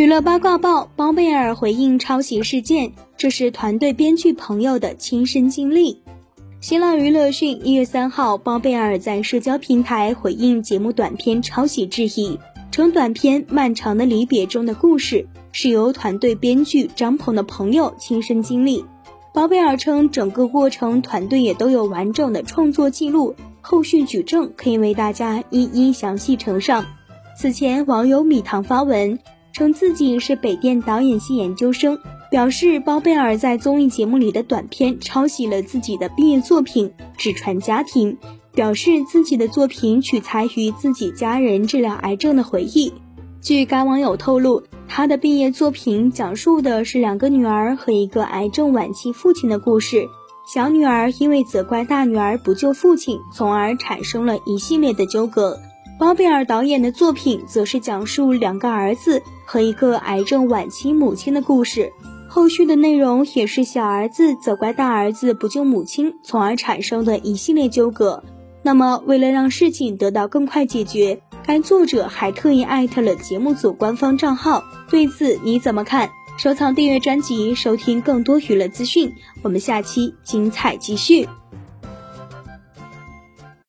娱乐八卦报：包贝尔回应抄袭事件，这是团队编剧朋友的亲身经历。新浪娱乐讯，一月三号，包贝尔在社交平台回应节目短片抄袭质疑，称短片《漫长的离别》中的故事是由团队编剧张鹏的朋友亲身经历。包贝尔称，整个过程团队也都有完整的创作记录，后续举证可以为大家一一详细呈上。此前，网友米糖发文。称自己是北电导演系研究生，表示包贝尔在综艺节目里的短片抄袭了自己的毕业作品《纸船家庭》，表示自己的作品取材于自己家人治疗癌症的回忆。据该网友透露，他的毕业作品讲述的是两个女儿和一个癌症晚期父亲的故事。小女儿因为责怪大女儿不救父亲，从而产生了一系列的纠葛。包贝尔导演的作品则是讲述两个儿子和一个癌症晚期母亲的故事，后续的内容也是小儿子责怪大儿子不救母亲，从而产生的一系列纠葛。那么，为了让事情得到更快解决，该作者还特意艾特了节目组官方账号。对此你怎么看？收藏订阅专辑，收听更多娱乐资讯。我们下期精彩继续。